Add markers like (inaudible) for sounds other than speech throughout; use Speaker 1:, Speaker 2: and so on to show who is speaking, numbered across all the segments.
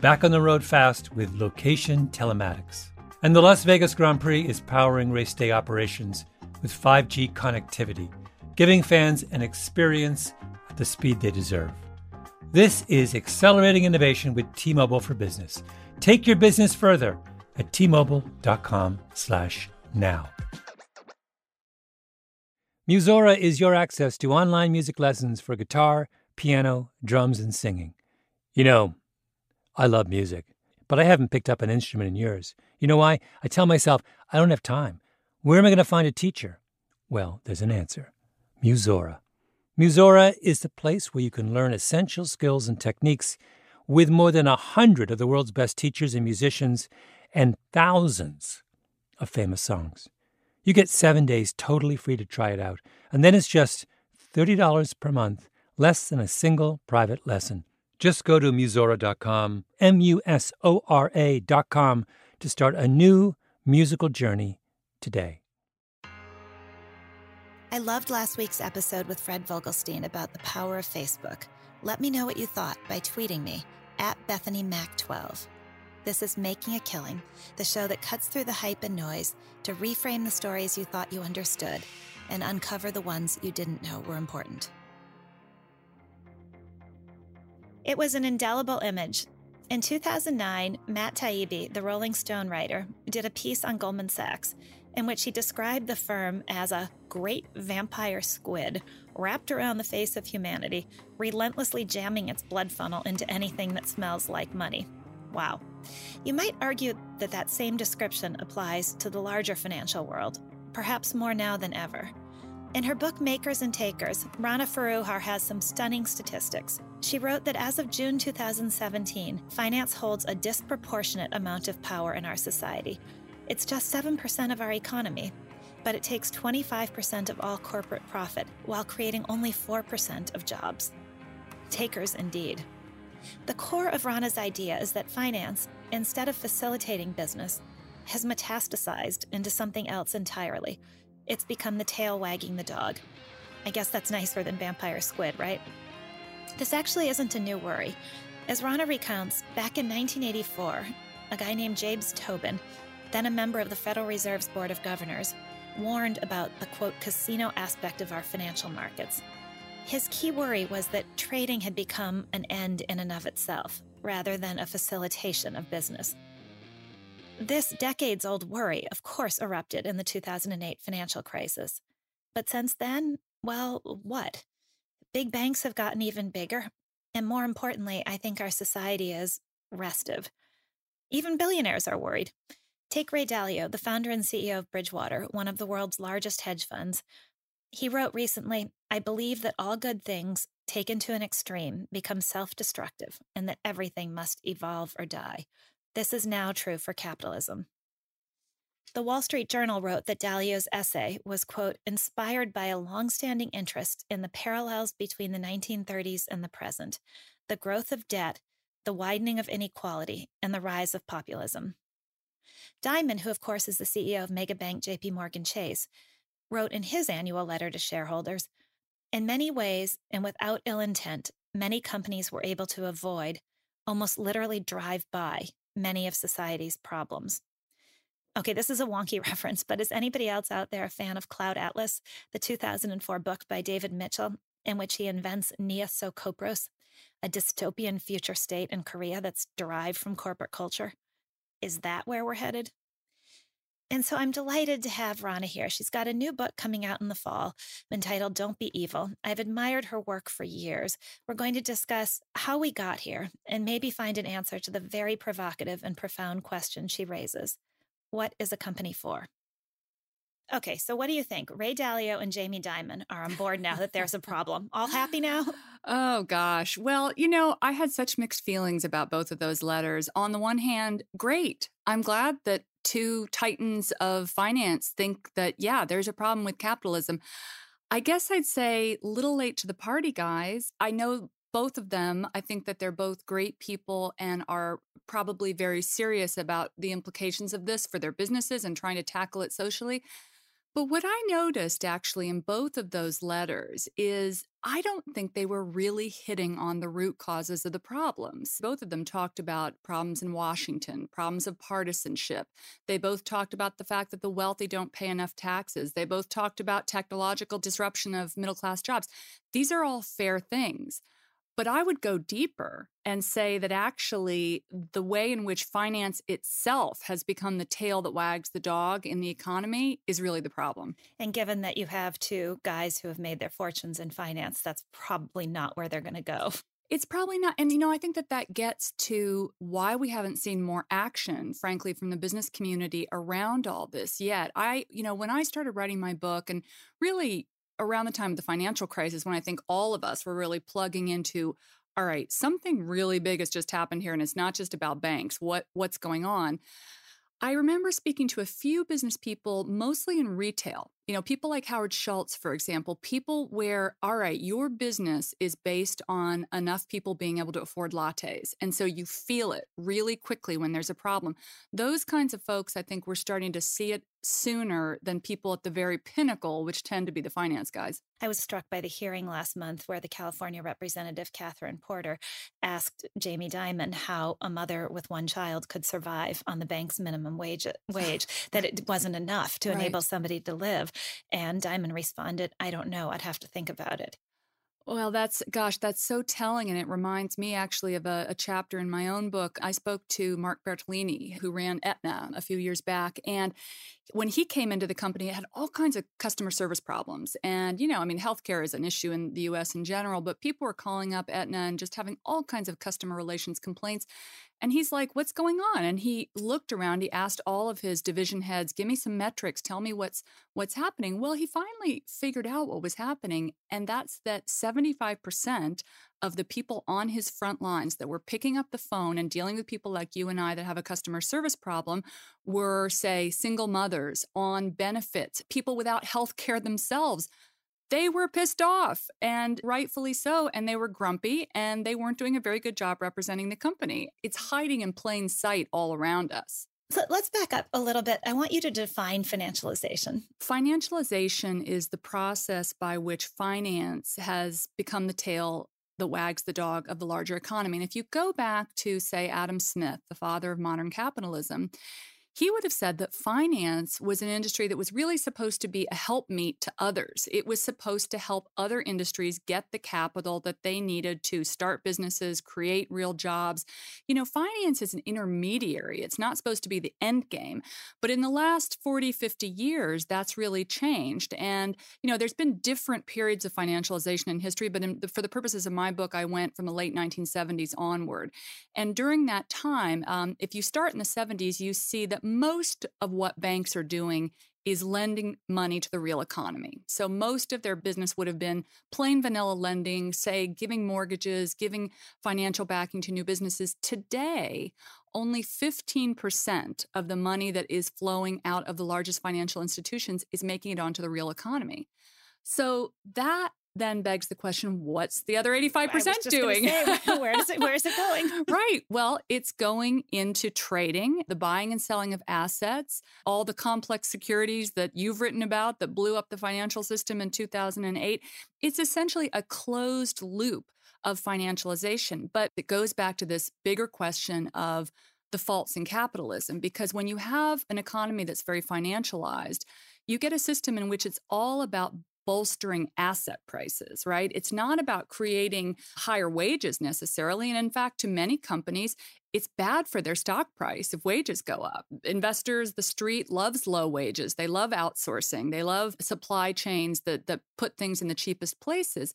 Speaker 1: back on the road fast with location telematics. And the Las Vegas Grand Prix is powering race day operations with 5G connectivity, giving fans an experience at the speed they deserve. This is accelerating innovation with T-Mobile for Business. Take your business further at t-mobile.com/now. Musora is your access to online music lessons for guitar, piano, drums, and singing. You know, I love music, but I haven't picked up an instrument in years. You know why? I tell myself, I don't have time. Where am I going to find a teacher? Well, there's an answer Musora. Musora is the place where you can learn essential skills and techniques with more than a hundred of the world's best teachers and musicians and thousands of famous songs. You get seven days totally free to try it out, and then it's just $30 per month, less than a single private lesson. Just go to Musora.com, M U S O R A.com, to start a new musical journey today.
Speaker 2: I loved last week's episode with Fred Vogelstein about the power of Facebook. Let me know what you thought by tweeting me at BethanyMac12. This is Making a Killing, the show that cuts through the hype and noise to reframe the stories you thought you understood and uncover the ones you didn't know were important. It was an indelible image. In 2009, Matt Taibbi, the Rolling Stone writer, did a piece on Goldman Sachs in which he described the firm as a great vampire squid wrapped around the face of humanity, relentlessly jamming its blood funnel into anything that smells like money. Wow. You might argue that that same description applies to the larger financial world, perhaps more now than ever. In her book Makers and Takers, Rana Foroohar has some stunning statistics. She wrote that as of June 2017, finance holds a disproportionate amount of power in our society. It's just 7% of our economy, but it takes 25% of all corporate profit while creating only 4% of jobs. Takers indeed. The core of Rana's idea is that finance, instead of facilitating business, has metastasized into something else entirely it's become the tail wagging the dog. I guess that's nicer than vampire squid, right? This actually isn't a new worry. As Rana recounts, back in 1984, a guy named James Tobin, then a member of the Federal Reserve's Board of Governors, warned about the quote casino aspect of our financial markets. His key worry was that trading had become an end in and of itself, rather than a facilitation of business. This decades old worry, of course, erupted in the 2008 financial crisis. But since then, well, what? Big banks have gotten even bigger. And more importantly, I think our society is restive. Even billionaires are worried. Take Ray Dalio, the founder and CEO of Bridgewater, one of the world's largest hedge funds. He wrote recently I believe that all good things, taken to an extreme, become self destructive and that everything must evolve or die. This is now true for capitalism. The Wall Street Journal wrote that Dalio's essay was, quote, inspired by a longstanding interest in the parallels between the 1930s and the present, the growth of debt, the widening of inequality, and the rise of populism. Dimon, who of course is the CEO of megabank JP Morgan Chase, wrote in his annual letter to shareholders In many ways, and without ill intent, many companies were able to avoid, almost literally drive by, many of society's problems. Okay, this is a wonky (laughs) reference, but is anybody else out there a fan of Cloud Atlas, the 2004 book by David Mitchell, in which he invents Nea So Copros, a dystopian future state in Korea that's derived from corporate culture? Is that where we're headed? And so I'm delighted to have Rana here. She's got a new book coming out in the fall entitled Don't Be Evil. I've admired her work for years. We're going to discuss how we got here and maybe find an answer to the very provocative and profound question she raises What is a company for? Okay, so what do you think? Ray Dalio and Jamie Dimon are on board now that there's a problem. All happy now? (laughs)
Speaker 3: Oh, gosh. Well, you know, I had such mixed feelings about both of those letters. On the one hand, great. I'm glad that two titans of finance think that, yeah, there's a problem with capitalism. I guess I'd say little late to the party, guys. I know both of them. I think that they're both great people and are probably very serious about the implications of this for their businesses and trying to tackle it socially. But what I noticed actually in both of those letters is I don't think they were really hitting on the root causes of the problems. Both of them talked about problems in Washington, problems of partisanship. They both talked about the fact that the wealthy don't pay enough taxes. They both talked about technological disruption of middle class jobs. These are all fair things. But I would go deeper and say that actually the way in which finance itself has become the tail that wags the dog in the economy is really the problem.
Speaker 2: And given that you have two guys who have made their fortunes in finance, that's probably not where they're going to go. (laughs)
Speaker 3: It's probably not. And, you know, I think that that gets to why we haven't seen more action, frankly, from the business community around all this yet. I, you know, when I started writing my book and really around the time of the financial crisis when I think all of us were really plugging into all right, something really big has just happened here and it's not just about banks. What what's going on? I remember speaking to a few business people, mostly in retail, you know, people like Howard Schultz, for example, people where, all right, your business is based on enough people being able to afford lattes. And so you feel it really quickly when there's a problem. Those kinds of folks, I think we're starting to see it sooner than people at the very pinnacle, which tend to be the finance guys.
Speaker 2: I was struck by the hearing last month where the California representative, Catherine Porter, asked Jamie Dimon how a mother with one child could survive on the bank's minimum wage, wage that it wasn't enough to right. enable somebody to live. And Dimon responded, I don't know. I'd have to think about it.
Speaker 3: Well, that's, gosh, that's so telling. And it reminds me actually of a, a, chapter in my own book. I spoke to Mark Bertolini, who ran Aetna a few years back. And when he came into the company, it had all kinds of customer service problems. And, you know, I mean, healthcare is an issue in the US in general, but people were calling up Aetna and just having all kinds of customer relations complaints. And he's like, What's going on? And he looked around, he asked all of his division heads, give me some metrics, tell me what's what's happening. Well, he finally figured out what was happening. And that's that 75% of the people on his front lines that were picking up the phone and dealing with people like you and I that have a customer service problem were, say, single mothers on benefits, people without health care themselves they were pissed off and rightfully so. And they were grumpy and they weren't doing a very good job representing the company. It's hiding in plain sight all around us.
Speaker 2: So let's back up a little bit. I want you to define financialization.
Speaker 3: Financialization is the process by which finance has become the tail that wags the dog of the larger economy. And if you go back to, say, Adam Smith, the father of modern capitalism, he would have said that finance was an industry that was really supposed to be a helpmeet to others. It was supposed to help other industries get the capital that they needed to start businesses, create real jobs. You know, finance is an intermediary. It's not supposed to be the end game. But in the last 40, 50 years, that's really changed. And, you know, there's been different periods of financialization in history, but in, for the purposes of my book, I went from the late 1970s onward. And during that time, um, if you start in the 70s, you see that most of what banks are doing is lending money to the real economy. So most of their business would have been plain vanilla lending, say giving mortgages, giving financial backing to new businesses. Today, only 15% of the money that is flowing out of the largest financial institutions is making it onto the real economy. So that then begs the question what's the other 85% doing?
Speaker 2: say, where is it where is it going? (laughs)
Speaker 3: Right. Well it's going into trading the buying and selling of assets all the complex securities that you've written about that blew up the financial system in 2008 it's essentially a closed loop of financialization but it goes back to this bigger question of the faults in capitalism because when you have an economy that's very financialized you get a system in which it's all about bolstering asset prices, right? It's not about creating higher wages necessarily. And in fact, to many companies, it's bad for their stock price if wages go up. Investors, the street loves low wages. They love outsourcing. They love supply chains that that put things in the cheapest places.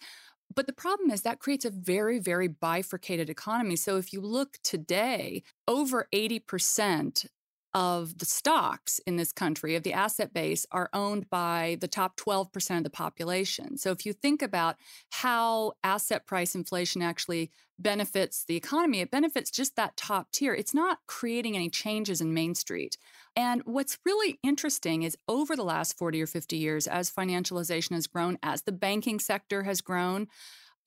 Speaker 3: But the problem is that creates a very, very bifurcated economy. So if you look today, over 80% of the stocks in this country, of the asset base, are owned by the top 12% of the population. So if you think about how asset price inflation actually benefits the economy, it benefits just that top tier. It's not creating any changes in Main Street. And what's really interesting is over the last 40 or 50 years, as financialization has grown, as the banking sector has grown,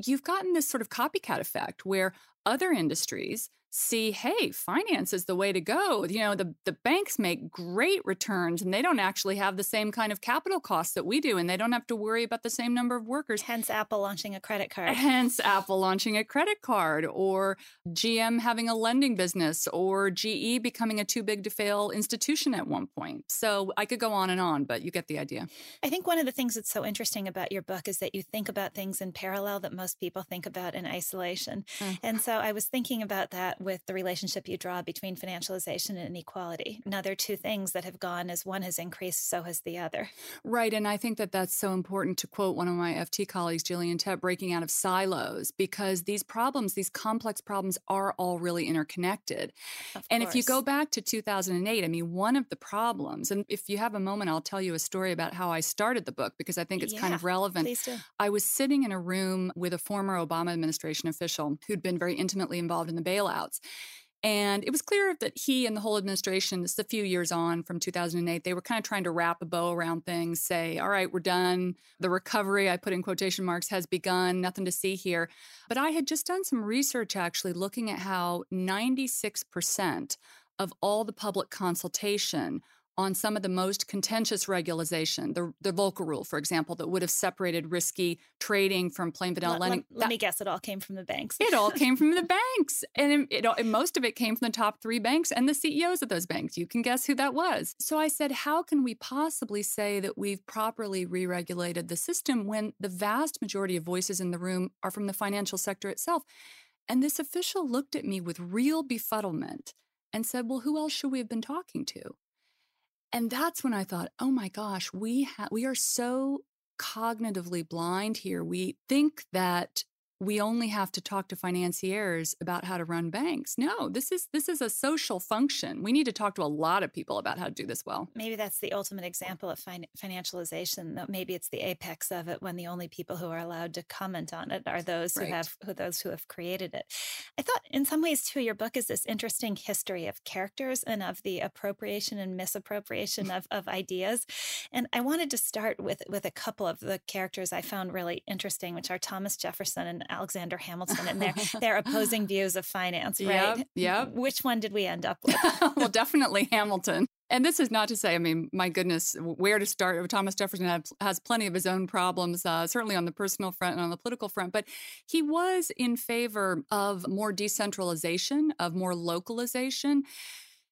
Speaker 3: you've gotten this sort of copycat effect where other industries see, hey, finance is the way to go. You know, the, the banks make great returns and they don't actually have the same kind of capital costs that we do, and they don't have to worry about the same number of workers.
Speaker 2: Hence, Apple launching a credit (laughs) card.
Speaker 3: Hence, Apple launching a credit card, or GM having a lending business, or GE becoming a too big to fail institution at one point. So I could go on and on, but you get the idea.
Speaker 2: I think one of the things that's so interesting about your book is that you think about things in parallel that most people think about in isolation. Mm. And so I was thinking about that with the relationship you draw between financialization and inequality. Now, there are two things that have gone as one has increased, so has the other.
Speaker 3: Right. And I think that that's so important to quote one of my FT colleagues, Gillian Tett, breaking out of silos, because these problems, these complex problems, are all really interconnected.
Speaker 2: Of
Speaker 3: and
Speaker 2: course.
Speaker 3: if you go back to 2008, I mean, one of the problems, and if you have a moment, I'll tell you a story about how I started the book because I think it's
Speaker 2: yeah,
Speaker 3: kind of relevant. I was sitting in a room with a former Obama administration official who'd been very intimately involved in the And it was clear that he and the whole administration, just a few years on from 2008, they were kind of trying to wrap a bow around things, say, all right, we're done. The recovery, I put in quotation marks, has begun, nothing to see here. But I had just done some research actually looking at how 96% of all the public consultation on some of the most contentious regulation, the, the Volcker rule, for example, that would have separated risky trading from plain vanilla
Speaker 2: Let,
Speaker 3: lending.
Speaker 2: let, let me guess, it all came from the banks.
Speaker 3: It all came from the (laughs) banks. And it, it, most of it came from the top three banks and the CEOs of those banks. You can guess who that was. So I said, how can we possibly say that we've properly re regulated the system when the vast majority of voices in the room are from the financial sector itself? And this official looked at me with real befuddlement and said, well, who else should we have been talking to? And that's when I thought, oh my gosh, we ha- we are so cognitively blind here. We think that we only have to talk to financiers about how to run banks. No, this is this is a social function. We need to talk to a lot of people about how to do this well.
Speaker 2: Maybe that's the ultimate example of fin- financialization. Maybe it's the apex of it when the only people who are allowed to comment on it are those
Speaker 3: Right.
Speaker 2: who have who those who have created it. I thought in some ways too your book is this interesting history of characters and of the appropriation and misappropriation of, of ideas. And I wanted to start with with a couple of the characters I found really interesting, which are Thomas Jefferson and Alexander Hamilton and their (laughs) their opposing views of finance, right?
Speaker 3: Yep, yep.
Speaker 2: Which one did we end up (laughs) with?
Speaker 3: well, (laughs) definitely Hamilton. And this is not to say, I mean, my goodness, where to start? Thomas Jefferson has, has plenty of his own problems, uh, certainly on the personal front and on the political front, but he was in favor of more decentralization, of more localization.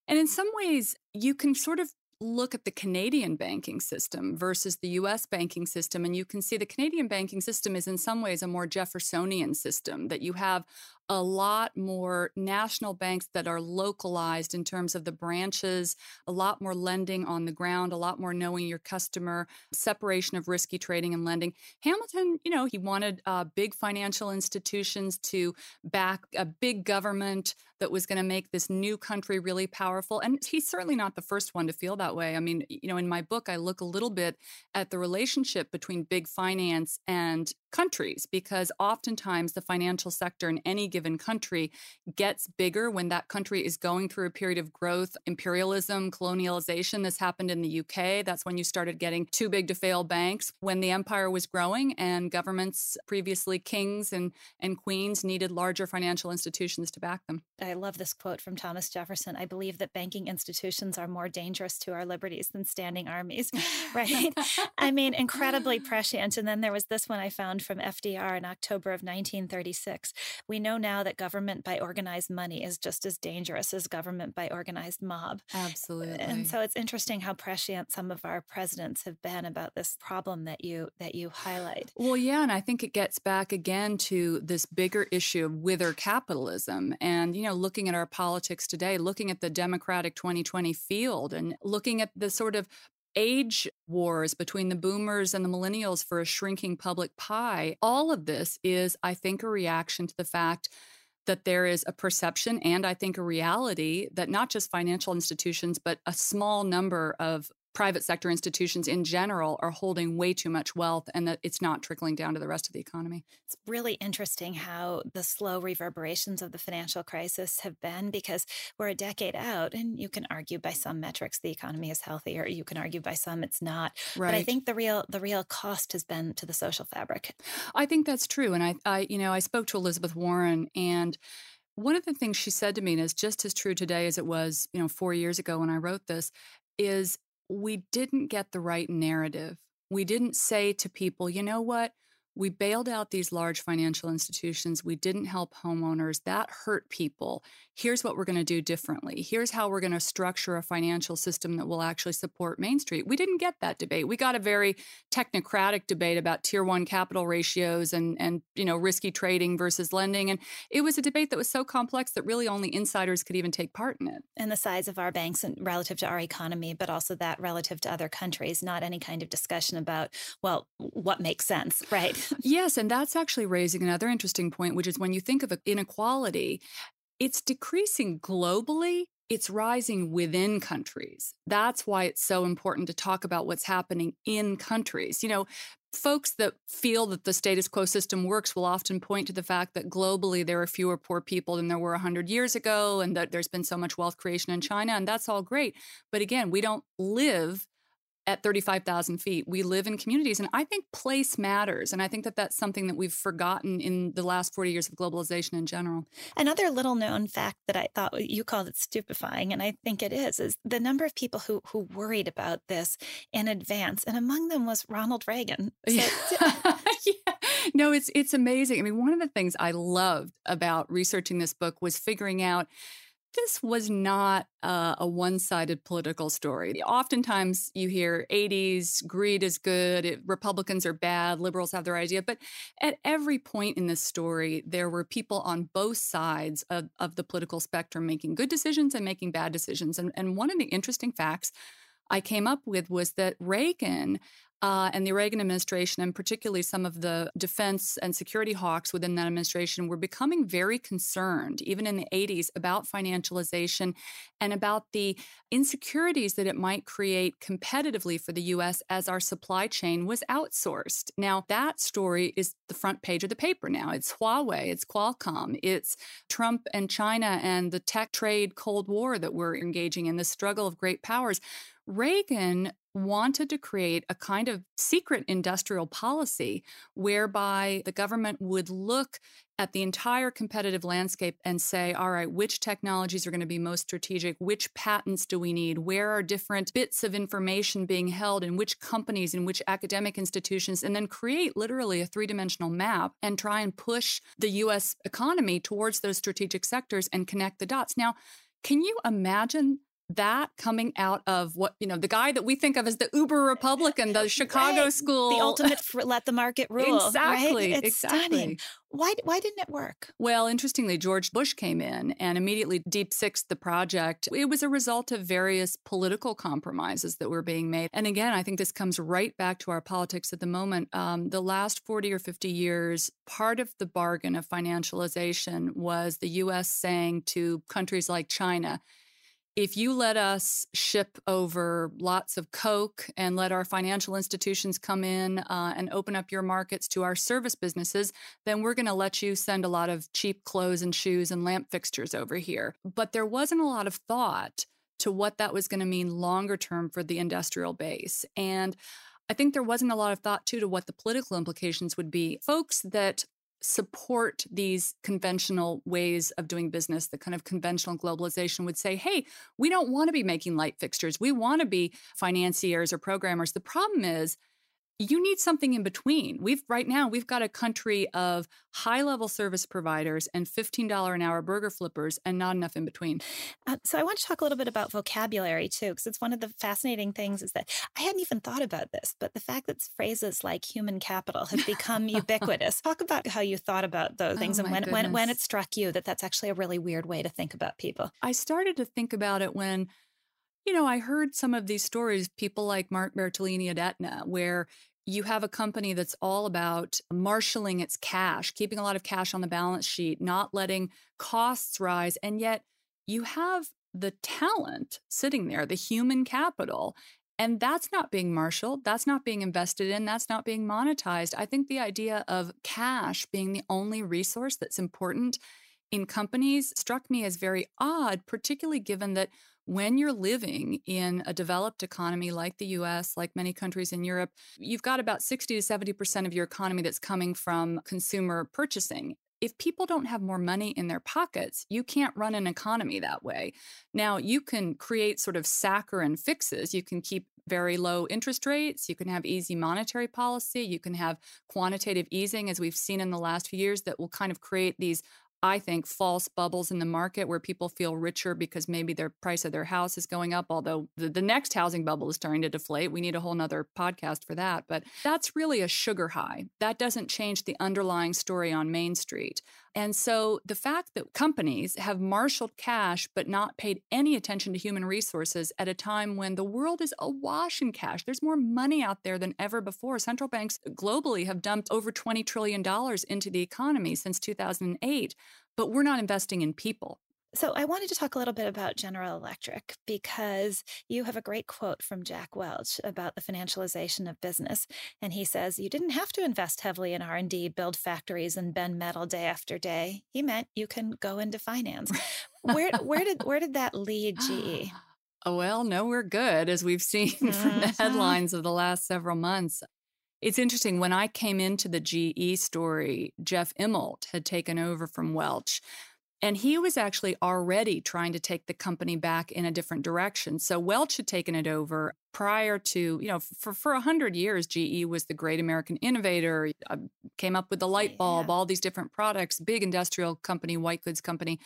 Speaker 3: And in some ways, you can sort of look at the Canadian banking system versus the US banking system, and you can see the Canadian banking system is in some ways a more Jeffersonian system, that you have a lot more national banks that are localized in terms of the branches, a lot more lending on the ground, a lot more knowing your customer, separation of risky trading and lending. Hamilton, you know, he wanted uh, big financial institutions to back a big government that was going to make this new country really powerful. And he's certainly not the first one to feel that way. I mean, you know, in my book, I look a little bit at the relationship between big finance and countries because oftentimes the financial sector in any given country gets bigger when that country is going through a period of growth, imperialism, colonialization. This happened in the UK. That's when you started getting too big to fail banks when the empire was growing and governments, previously kings and, and queens, needed larger financial institutions to back them.
Speaker 2: I love this quote from Thomas Jefferson. I believe that banking institutions are more dangerous to our liberties than standing armies, (laughs) right? I mean, incredibly (laughs) prescient. And then there was this one I found from FDR in October of 1936. We know now that government by organized money is just as dangerous as government by organized mob.
Speaker 3: Absolutely.
Speaker 2: And so it's interesting how prescient some of our presidents have been about this problem that you that you highlight.
Speaker 3: Well, yeah, and I think it gets back again to this bigger issue of whither capitalism and you know looking at our politics today, looking at the Democratic 2020 field and looking at the sort of age wars between the boomers and the millennials for a shrinking public pie. All of this is, I think, a reaction to the fact that there is a perception and I think a reality that not just financial institutions, but a small number of private sector institutions in general are holding way too much wealth and that it's not trickling down to the rest of the economy.
Speaker 2: It's really interesting how the slow reverberations of the financial crisis have been because we're a decade out and you can argue by some metrics the economy is healthy or you can argue by some it's not.
Speaker 3: Right.
Speaker 2: But I think the real the real cost has been to the social fabric.
Speaker 3: I think that's true and I I you know I spoke to Elizabeth Warren and one of the things she said to me and is just as true today as it was, you know, 4 years ago when I wrote this is we didn't get the right narrative. We didn't say to people, you know what? We bailed out these large financial institutions. We didn't help homeowners. That hurt people. Here's what we're going to do differently. Here's how we're going to structure a financial system that will actually support Main Street. We didn't get that debate. We got a very technocratic debate about tier one capital ratios and, and you know, risky trading versus lending. And it was a debate that was so complex that really only insiders could even take part in it.
Speaker 2: And the size of our banks and relative to our economy, but also that relative to other countries, not any kind of discussion about, well, what makes sense, right? (laughs)
Speaker 3: yes, and that's actually raising another interesting point, which is when you think of inequality, it's decreasing globally. It's rising within countries. That's why it's so important to talk about what's happening in countries. You know, folks that feel that the status quo system works will often point to the fact that globally there are fewer poor people than there were 100 years ago and that there's been so much wealth creation in China. And that's all great. But again, we don't live at 35,000 feet. We live in communities, and I think place matters. And I think that that's something that we've forgotten in the last 40 years of globalization in general.
Speaker 2: Another little known fact that I thought you called it stupefying, and I think it is, is the number of people who, who worried about this in advance. And among them was Ronald Reagan. (laughs)
Speaker 3: So, yeah. (laughs) yeah. No, it's it's amazing. I mean, one of the things I loved about researching this book was figuring out this was not uh, a one sided political story. Oftentimes you hear 80s, greed is good, it, Republicans are bad, liberals have their idea. But at every point in this story, there were people on both sides of, of the political spectrum making good decisions and making bad decisions. And, and one of the interesting facts I came up with was that Reagan uh, and the Reagan administration, and particularly some of the defense and security hawks within that administration, were becoming very concerned, even in the 80s, about financialization and about the insecurities that it might create competitively for the US as our supply chain was outsourced. Now, that story is the front page of the paper now. It's Huawei, it's Qualcomm, it's Trump and China and the tech trade Cold War that we're engaging in, the struggle of great powers. Reagan wanted to create a kind of secret industrial policy whereby the government would look at the entire competitive landscape and say, all right, which technologies are going to be most strategic? Which patents do we need? Where are different bits of information being held in which companies, in which academic institutions? And then create literally a three dimensional map and try and push the US economy towards those strategic sectors and connect the dots. Now, can you imagine that coming out of what you know the guy that we think of as the uber (laughs) republican the chicago
Speaker 2: right.
Speaker 3: school
Speaker 2: the ultimate let the market (laughs) rule
Speaker 3: exactly
Speaker 2: right?
Speaker 3: it's
Speaker 2: exactly
Speaker 3: stunning.
Speaker 2: why why didn't it work
Speaker 3: well interestingly george bush came in and immediately deep sixed the project it was a result of various political compromises that were being made and again i think this comes right back to our politics at the moment um, the last 40 or 50 years part of the bargain of financialization was the us saying to countries like china if you let us ship over lots of Coke and let our financial institutions come in uh, and open up your markets to our service businesses, then we're going to let you send a lot of cheap clothes and shoes and lamp fixtures over here. But there wasn't a lot of thought to what that was going to mean longer term for the industrial base. And I think there wasn't a lot of thought too to what the political implications would be. Folks that support these conventional ways of doing business, the kind of conventional globalization would say, hey, we don't want to be making light fixtures. We want to be financiers or programmers. The problem is, you need something in between. We've right now we've got a country of high-level service providers and $15 an hour burger flippers and not enough in between.
Speaker 2: Uh, so I want to talk a little bit about vocabulary too because it's one of the fascinating things is that I hadn't even thought about this, but the fact that phrases like human capital have become (laughs) ubiquitous. Talk about how you thought about those things
Speaker 3: Oh,
Speaker 2: and when, when when it struck you that that's actually a really weird way to think about people.
Speaker 3: I started to think about it when, you know, I heard some of these stories, people like Mark Bertolini at Aetna, where you have a company that's all about marshaling its cash, keeping a lot of cash on the balance sheet, not letting costs rise. And yet you have the talent sitting there, the human capital. And that's not being marshaled. That's not being invested in. That's not being monetized. I think the idea of cash being the only resource that's important in companies struck me as very odd, particularly given that when you're living in a developed economy like the US, like many countries in Europe, you've got about 60 to 70% of your economy that's coming from consumer purchasing. If people don't have more money in their pockets, you can't run an economy that way. Now, you can create sort of saccharine fixes. You can keep very low interest rates. You can have easy monetary policy. You can have quantitative easing, as we've seen in the last few years, that will kind of create these I think, false bubbles in the market where people feel richer because maybe their price of their house is going up, although the, the next housing bubble is starting to deflate. We need a whole nother podcast for that. But that's really a sugar high. That doesn't change the underlying story on Main Street. And so the fact that companies have marshaled cash but not paid any attention to human resources at a time when the world is awash in cash, there's more money out there than ever before. Central banks globally have dumped over $20 trillion into the economy since 2008, but we're not investing in people.
Speaker 2: So I wanted to talk a little bit about General Electric because you have a great quote from Jack Welch about the financialization of business and he says you didn't have to invest heavily in R&D, build factories and bend metal day after day. He meant you can go into finance. where where did where did that lead? GE?
Speaker 3: Oh, (laughs) well, no, we're good, as we've seen (laughs) from the
Speaker 2: Mhm.
Speaker 3: headlines of the last several months. It's interesting. When I came into the GE story, Jeff Immelt had taken over from Welch. And he was actually already trying to take the company back in a different direction. So Welch had taken it over prior to, you know, for for a hundred years, GE was the great American innovator. uh, Came up with the light bulb,
Speaker 2: Yeah.
Speaker 3: all these different products, big industrial company, white goods company.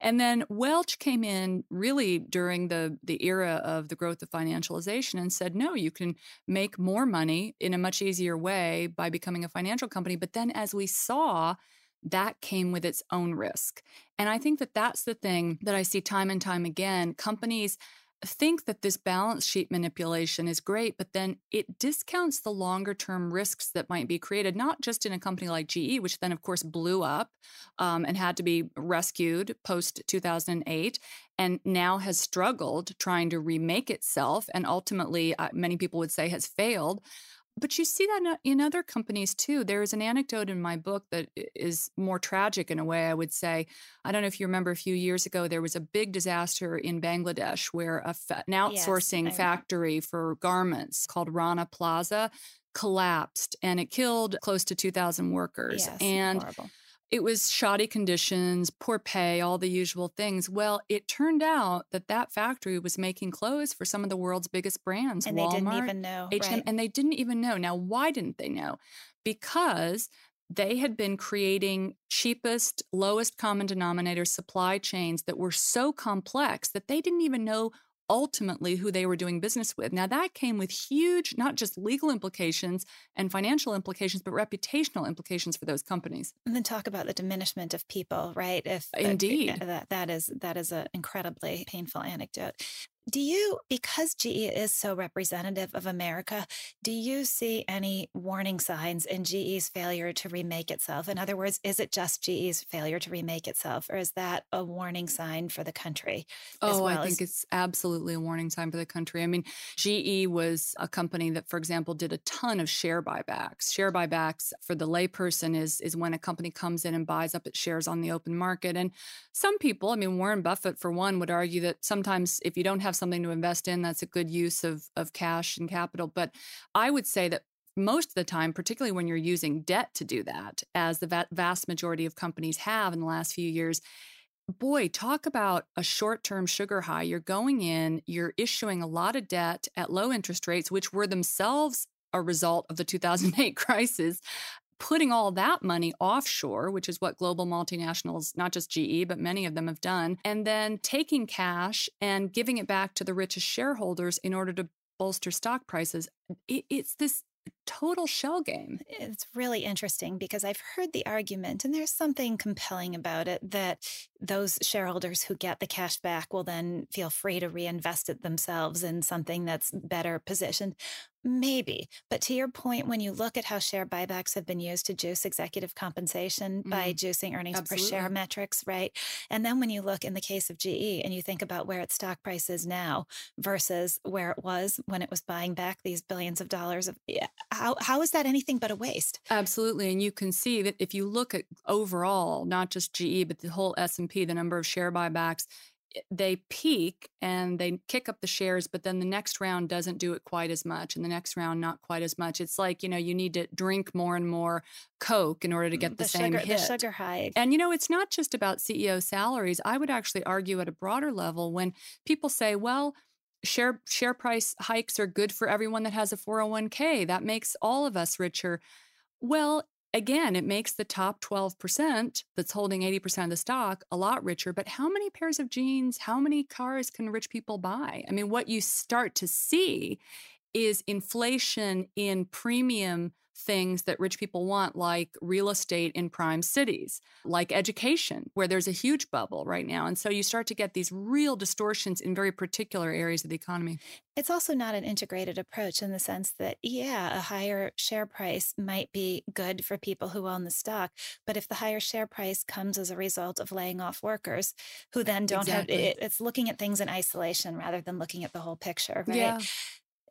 Speaker 3: And then Welch came in really during the the era of the growth of financialization and said, no, you can make more money in a much easier way by becoming a financial company. But then as we saw, that came with its own risk. And I think that that's the thing that I see time and time again. Companies think that this balance sheet manipulation is great, but then it discounts the longer term risks that might be created, not just in a company like GE, which then, of course, blew up um, and had to be rescued post 2008 and now has struggled trying to remake itself and ultimately, uh, many people would say, has failed. But you see that in other companies too. There is an anecdote in my book that is more tragic in a way, I would say. I don't know if you remember a few years ago, there was a big disaster in Bangladesh where a fa- an outsourcing
Speaker 2: remember.
Speaker 3: factory for garments called Rana Plaza collapsed and it killed close to 2,000 workers.
Speaker 2: Yes,
Speaker 3: and
Speaker 2: horrible.
Speaker 3: It was shoddy conditions, poor pay, all the usual things. Well, it turned out that that factory was making clothes for some of the world's biggest brands,
Speaker 2: And
Speaker 3: Walmart,
Speaker 2: they didn't even know.
Speaker 3: H&M,
Speaker 2: right?
Speaker 3: and they didn't even know. Now, why didn't they know? Because they had been creating cheapest, lowest common denominator supply chains that were so complex that they didn't even know ultimately who they were doing business with. Now, that came with huge, not just legal implications and financial implications, but reputational implications for those companies.
Speaker 2: And then talk about the diminishment of people, right? If uh,
Speaker 3: Indeed.
Speaker 2: that that is that is an incredibly painful anecdote. Do you, because GE is so representative of America, do you see any warning signs in GE's failure to remake itself? In other words, is it just GE's failure to remake itself, or is that a warning sign for the country?
Speaker 3: Oh,
Speaker 2: well
Speaker 3: I think
Speaker 2: as-
Speaker 3: it's absolutely a warning sign for the country. I mean, GE was a company that, for example, did a ton of share buybacks. Share buybacks for the layperson is is when a company comes in and buys up its shares on the open market. And some people, I mean, Warren Buffett, for one, would argue that sometimes if you don't have something to invest in, that's a good use of of cash and capital. But I would say that most of the time, particularly when you're using debt to do that, as the va- vast majority of companies have in the last few years, boy, talk about a short term sugar high. You're going in, you're issuing a lot of debt at low interest rates, which were themselves a result of the 2008 (laughs) crisis putting all that money offshore, which is what global multinationals, not just GE, but many of them have done, and then taking cash and giving it back to the richest shareholders in order to bolster stock prices. it's this total shell game.
Speaker 2: It's really interesting because I've heard the argument, and there's something compelling about it that those shareholders who get the cash back will then feel free to reinvest it themselves in something that's better positioned. Maybe. But to your point, when you look at how share buybacks have been used to juice executive compensation mm. by juicing earnings Absolutely. per share metrics, right? And then when you look in the case of GE and you think about where its stock price is now versus where it was when it was buying back these billions of dollars of how, how is that anything but a waste?
Speaker 3: Absolutely. And you can see that if you look at overall, not just GE, but the whole S&P, the number of share buybacks, they peak and they kick up the shares, but then the next round doesn't do it quite as much, and the next round not quite as much. It's like you know you need to drink more and more Coke in order to mm, get the, the same
Speaker 2: sugar,
Speaker 3: hit.
Speaker 2: The sugar high.
Speaker 3: And you know it's not just about CEO salaries. I would actually argue at a broader level when people say, well. Share share price hikes are good for everyone that has a 401k. That makes all of us richer. Well, Again, it makes the top 12% that's holding 80% of the stock a lot richer. But how many pairs of jeans, how many cars can rich people buy? I mean, what you start to see is inflation in premium things that rich people want, like real estate in prime cities, like education, where there's a huge bubble right now. And so you start to get these real distortions in very particular areas of the economy.
Speaker 2: It's also not an integrated approach in the sense that, yeah, a higher share price might be good for people who own the stock. But if the higher share price comes as a result of laying off workers who then don't exactly. have it, it's looking at things in isolation rather than looking at the whole picture, right?
Speaker 3: Yeah.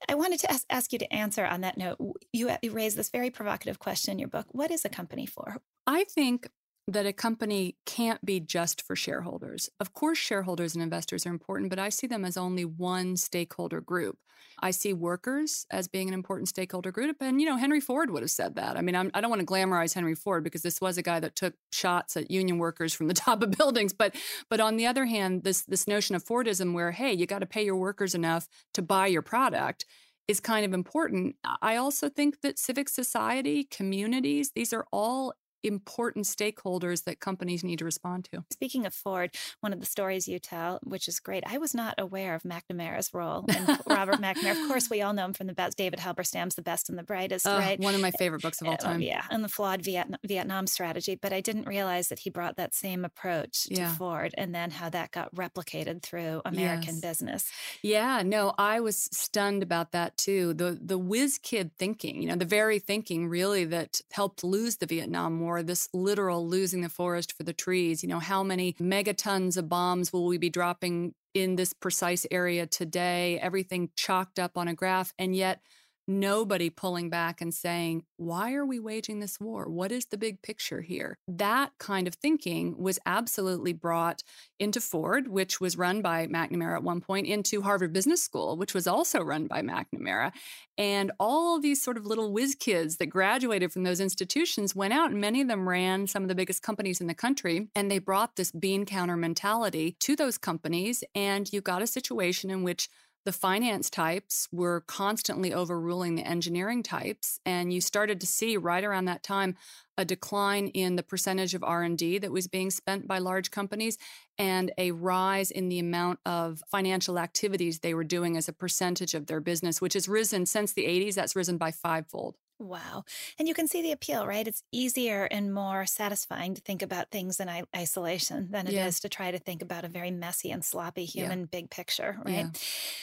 Speaker 2: I wanted to ask, ask you to answer on that note. You, you raised this very provocative question in your book. What is a company for?
Speaker 3: I think that a company can't be just for shareholders. Of course, shareholders and investors are important, but I see them as only one stakeholder group. I see workers as being an important stakeholder group. And, you know, Henry Ford would have said that. I mean, I'm, I do not want to glamorize Henry Ford because this was a guy that took shots at union workers from the (laughs) top of buildings. But, but on the other hand, this, this notion of Fordism where, hey, you got to pay your workers enough to buy your product is kind of important. I also think that civic society, communities, these are all important stakeholders that companies need to respond to.
Speaker 2: Speaking of Ford, one of the stories you tell, which is great, I was not aware of McNamara's role in (laughs) Robert McNamara. Of course, we all know him from the best, David Halberstam's The Best and the Brightest, uh, right?
Speaker 3: One of my favorite books of all uh, time.
Speaker 2: Uh, yeah, and the flawed Vietnam, Vietnam strategy. But I didn't realize that he brought that same approach to yeah. Ford and then how that got replicated through American yes. business.
Speaker 3: Yeah, no, I was stunned about that too. The the whiz kid thinking, you know, the very thinking really that helped lose the Vietnam War or this literal losing the forest for the trees. You know, how many megatons of bombs will we be dropping in this precise area today? Everything chalked up on a graph. And yet, nobody pulling back and saying, why are we waging this war? What is the big picture here? That kind of thinking was absolutely brought into Ford, which was run by McNamara at one point, into Harvard Business School, which was also run by McNamara. And all these sort of little whiz kids that graduated from those institutions went out, and many of them ran some of the biggest companies in the country. And they brought this bean counter mentality to those companies. And you got a situation in which the finance types were constantly overruling the engineering types and you started to see right around that time a decline in the percentage of r&d that was being spent by large companies and a rise in the amount of financial activities they were doing as a percentage of their business which has risen since the 80s that's risen by fivefold
Speaker 2: Wow. And you can see the appeal, right? It's easier and more satisfying to think about things in isolation than it yeah. is to try to think about a very messy and sloppy human yeah. big picture, right? Yeah.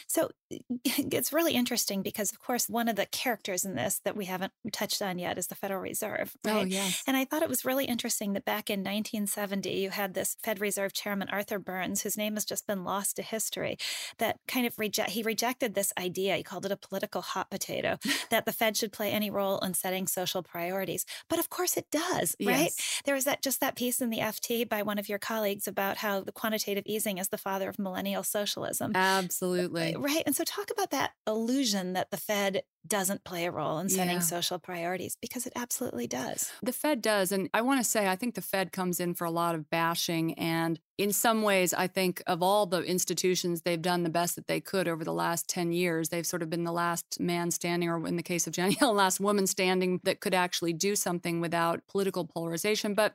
Speaker 2: So eh, (laughs) it's really interesting because, of course, one of the characters in this that we haven't touched on yet is the Federal Reserve,
Speaker 3: oh, right? Oh, yes.
Speaker 2: And I thought it was really interesting that back in 1970, you had this Fed Reserve Chairman, Arthur Burns, whose name has just been lost to history, that kind of reject, he rejected this idea. He called it a political hot potato (laughs) that the Fed should play any role role in setting social priorities. But of course it does, right? Yes. There was that just that piece in the FT by one of your colleagues about how the quantitative easing is the father of millennial socialism.
Speaker 3: Uh, Absolutely.
Speaker 2: Right. And so talk about that illusion that the Fed doesn't play a role in setting yeah. social priorities because it absolutely does.
Speaker 3: The Fed does. And I want to say, I think the Fed comes in for a lot of bashing. And in some ways, I think of all the institutions, they've done the best that they could over the last 10 years. They've sort of been the last man standing, or in the case of Jenny (laughs) Hill, last woman standing that could actually do something without political polarization. But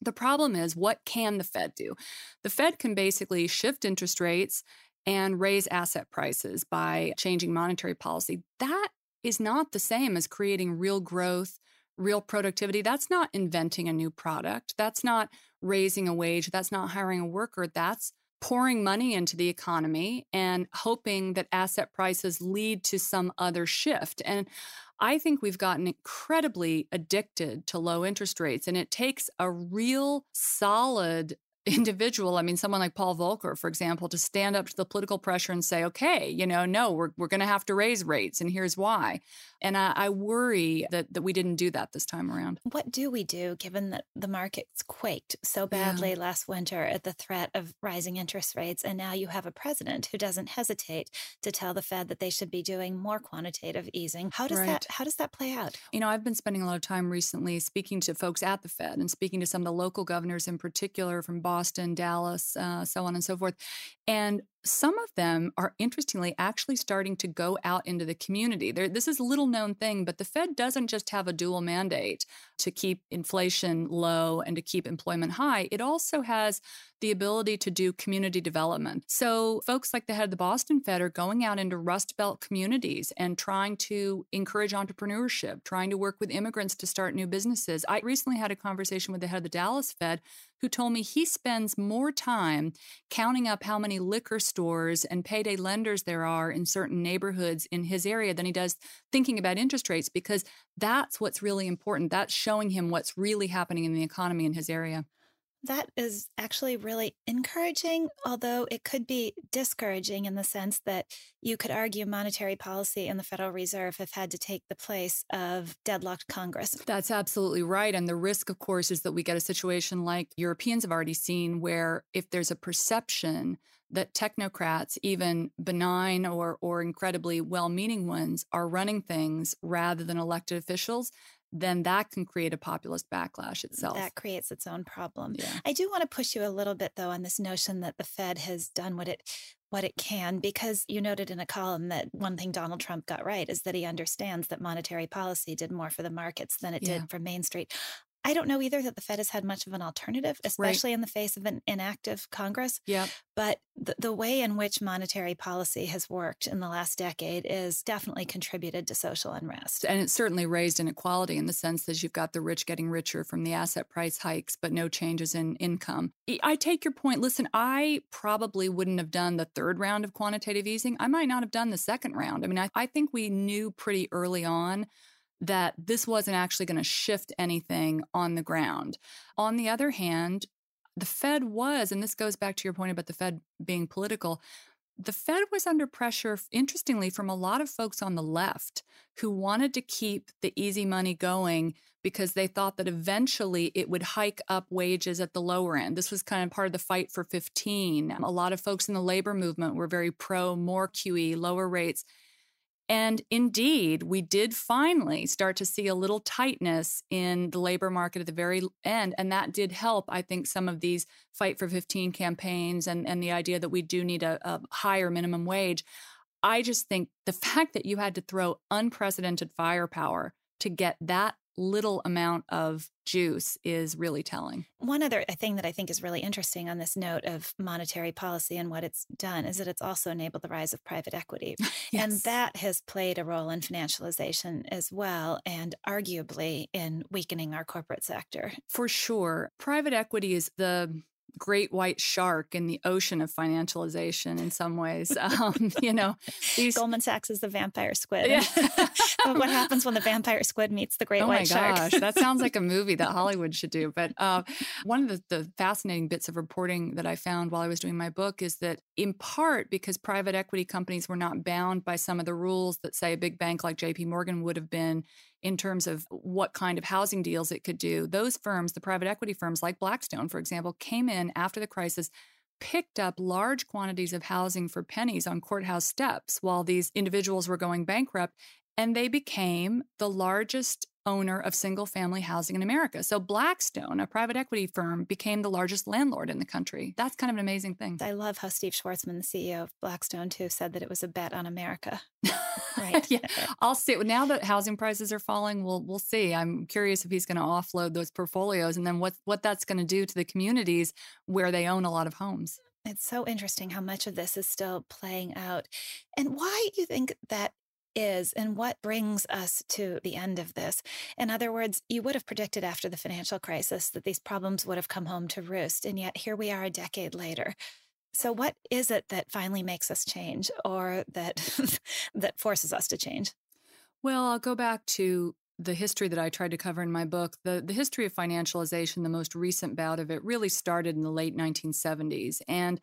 Speaker 3: the problem is, what can the Fed do? The Fed can basically shift interest rates and raise asset prices by changing monetary policy. That is not the same as creating real growth, real productivity. That's not inventing a new product. That's not raising a wage. That's not hiring a worker. That's pouring money into the economy and hoping that asset prices lead to some other shift. And I think we've gotten incredibly addicted to low interest rates, and it takes a real solid individual, I mean, someone like Paul Volcker, for example, to stand up to the political pressure and say, okay, you know, no, we're, we're going to have to raise rates, and here's why. And I, I, worry that, that we didn't do that this time around.
Speaker 2: What do we do given that the markets quaked so badly yeah. last winter at the threat of rising interest rates? And now you have a president who doesn't hesitate to tell the Fed that they should be doing more quantitative easing. How does right. that how does that play out?
Speaker 3: You know, I've been spending a lot of time recently speaking to folks at the Fed and speaking to some of the local governors in particular from Boston, Dallas, uh, so on and so forth. And some of them are interestingly actually starting to go out into the community. There, this is a little known thing, but the Fed doesn't just have a dual mandate to keep inflation low and to keep employment high. It also has the ability to do community development. So, folks like the head of the Boston Fed are going out into Rust Belt communities and trying to encourage entrepreneurship, trying to work with immigrants to start new businesses. I recently had a conversation with the head of the Dallas Fed who told me he spends more time counting up how many liquor stores and payday lenders there are in certain neighborhoods in his area than he does thinking about interest rates because that's what's really important. That's showing him what's really happening in the economy in his area.
Speaker 2: That is actually really encouraging, although it could be discouraging in the sense that you could argue monetary policy and the Federal Reserve have had to take the place of deadlocked Congress.
Speaker 3: That's absolutely right. And the risk, of course, is that we get a situation like Europeans have already seen, where if there's a perception that technocrats, even benign or, or incredibly well meaning ones, are running things rather than elected officials, then that can create a populist backlash mm, itself.
Speaker 2: That creates its own problem. Yeah. I do want to push you a little bit though on this notion that the Fed has done what it what it can because you noted in a column that one thing Donald Trump got right is that he understands that monetary policy did more for the markets than it yeah. did for Main Street. I don't know either that the Fed has had much of an alternative, especially right. in the face of an inactive Congress.
Speaker 3: Yeah.
Speaker 2: But the, the way in which monetary policy has worked in the last decade is definitely contributed to social unrest.
Speaker 3: And it certainly raised inequality in the sense that you've got the rich getting richer from the asset price hikes, but no changes in income. I take your point. Listen, I probably wouldn't have done the third round of quantitative easing. I might not have done the second round. I mean, I, I think we knew pretty early on that this wasn't actually going to shift anything on the ground. On the other hand, the Fed was, and this goes back to your point about the Fed being political, the Fed was under pressure, interestingly, from a lot of folks on the left who wanted to keep the easy money going because they thought that eventually it would hike up wages at the lower end. This was kind of part of the fight for 15. A lot of folks in the labor movement were very pro more QE, lower rates. And indeed, we did finally start to see a little tightness in the labor market at the very end. And that did help, I think, some of these Fight for 15 campaigns and, and the idea that we do need a, a higher minimum wage. I just think the (laughs) fact that you had to throw unprecedented firepower to get that little amount of juice is really telling.
Speaker 2: One other uh, thing that I think is really interesting on this note of monetary policy and what it's done is that it's also enabled the rise of private equity. (laughs) yes. And that has played a role in financialization as well, and arguably in weakening our corporate sector.
Speaker 3: For sure. Private equity is the great white shark in the ocean of financialization in some ways. Um, (laughs) you know,
Speaker 2: these... Goldman Sachs is the vampire squid. Yeah. (laughs) what (laughs) happens when the vampire squid meets the great
Speaker 3: oh
Speaker 2: white
Speaker 3: shark?
Speaker 2: Oh
Speaker 3: my gosh, that sounds like a movie that Hollywood should do. But uh, one of the, the fascinating bits of reporting that I found while I was doing my book is that, in part, because private equity companies were not bound by some of the rules that, say, a big bank like J.P. Morgan would have been in terms of what kind of housing deals it could do. Those firms, the private equity firms like Blackstone, for example, came in after the crisis picked up large quantities of housing for pennies on courthouse steps while these individuals were going bankrupt and they became the largest owner of single family housing in America. So Blackstone, a private equity firm, became the largest landlord in the country. That's kind of an amazing thing.
Speaker 2: I love how Steve Schwarzman, the CEO of Blackstone, too, said that it was a bet on America. (laughs)
Speaker 3: Right. yeah. I'll see. Now that housing prices are falling, we'll we'll see. I'm curious if he's going to offload those portfolios and then what what that's going to do to the communities where they own a lot of homes.
Speaker 2: It's so interesting how much of this is still playing out. And why do you think that is and what brings us to the end of this. In other words, you would have predicted after the financial crisis that these problems would have come home to roost. And yet here we are a decade later. So what is it that finally makes us change or that (laughs) that forces us to change?
Speaker 3: Well, I'll go back to the history that I tried to cover in my book. The the history of financialization, the most recent bout of it really started in the late 1970s and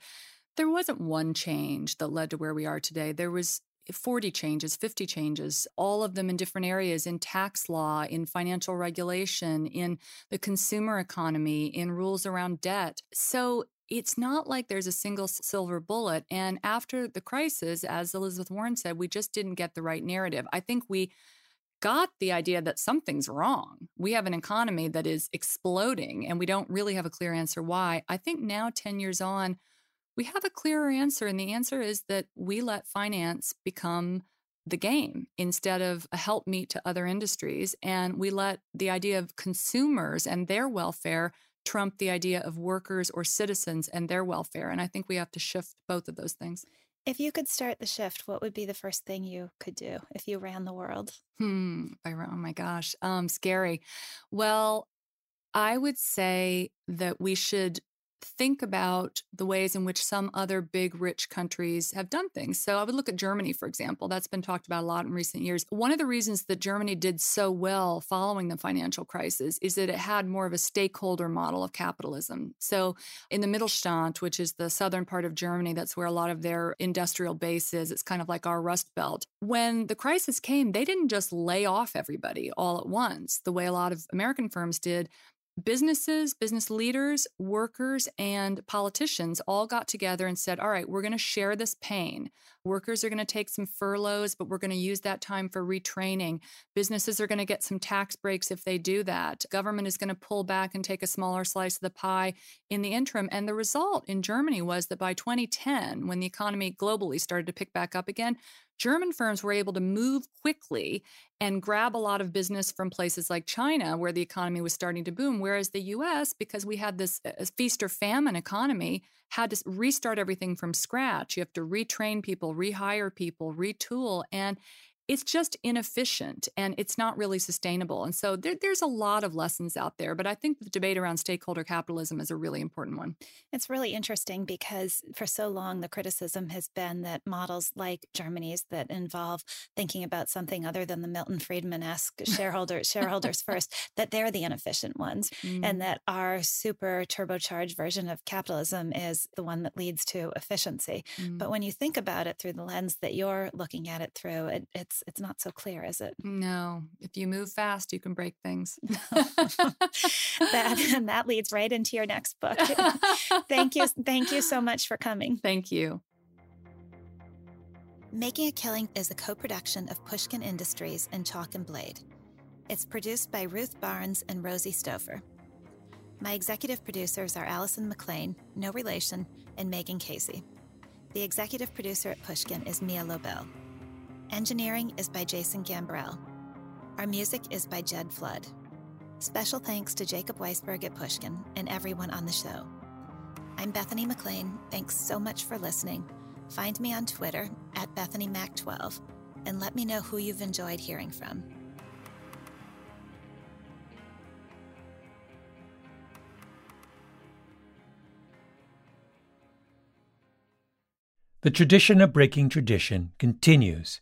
Speaker 3: there wasn't one change that led to where we are today. There was 40 changes, 50 changes, all of them in different areas in tax law, in financial regulation, in the consumer economy, in rules around debt. So it's not like there's a single silver bullet. And after the crisis, as Elizabeth Warren said, we just didn't get the right narrative. I think we got the idea that something's wrong. We have an economy that is exploding and we don't really have a clear answer why. I think now, 10 years on, we have a clearer answer. And the answer is that we let finance become the game instead of a helpmeet to other industries. And we let the idea of consumers and their welfare trump the idea of workers or citizens and their welfare. And I think we have to shift both of those things.
Speaker 2: If you could start the shift, what would be the first thing you could do if you ran the world?
Speaker 3: Hmm. I, oh my gosh. Um, scary. Well, I would say that we should think about the ways in which some other big rich countries have done things. So I would look at Germany, for example. That's been talked about a lot in recent years. One of the reasons that Germany did so well following the financial crisis is that it had more of a stakeholder model of capitalism. So in the Mittelstand, which is the southern part of Germany, that's where a lot of their industrial base is. It's kind of like our Rust Belt. When the crisis came, they didn't just lay off everybody all at once, the way a lot of American firms did businesses, business leaders, workers, and politicians all got together and said, All right, we're going to share this pain. Workers are going to take some furloughs, but we're going to use that time for retraining. Businesses are going to get some tax breaks if they do that. Government is going to pull back and take a smaller slice of the pie in the interim. And the result in Germany was that by 2010, when the economy globally started to pick back up again, German firms were able to move quickly and grab a lot of business from places like China, where the economy was starting to boom. Whereas the US, because we had this uh, feast or famine economy, had to restart everything from scratch. You have to retrain people, rehire people, retool. And it's just inefficient and it's not really sustainable. And so there, there's a lot of lessons out there, but I think the debate around stakeholder capitalism is a really important one.
Speaker 2: It's really interesting because for so long, the criticism has been that models like Germany's that involve thinking about something other than the Milton Friedman esque (laughs) shareholders, shareholders first, that they're the inefficient ones, mm. and that our super turbocharged version of capitalism is the one that leads to efficiency. Mm. But when you think about it through the lens that you're looking at it through, it, it's it's not so clear, is it?
Speaker 3: No. If you move fast, you can break things. (laughs)
Speaker 2: that (laughs) and that leads right into your next book. (laughs) thank you. Thank you so much for coming.
Speaker 3: Thank you.
Speaker 2: Making a Killing is a co-production of Pushkin Industries and Chalk and Blade. It's produced by Ruth Barnes and Rosie Stouffer. My executive producers are Allison McLean, no relation, and Megan Casey. The executive producer at Pushkin is Mia Lobel. Engineering is by Jason Gambrell. Our music is by Jed Flood. Special thanks to Jacob Weisberg at Pushkin and everyone on the show. I'm Bethany McLean. Thanks so much for listening. Find me on Twitter at BethanyMac12 and let me know who you've enjoyed hearing from.
Speaker 1: The tradition of breaking tradition continues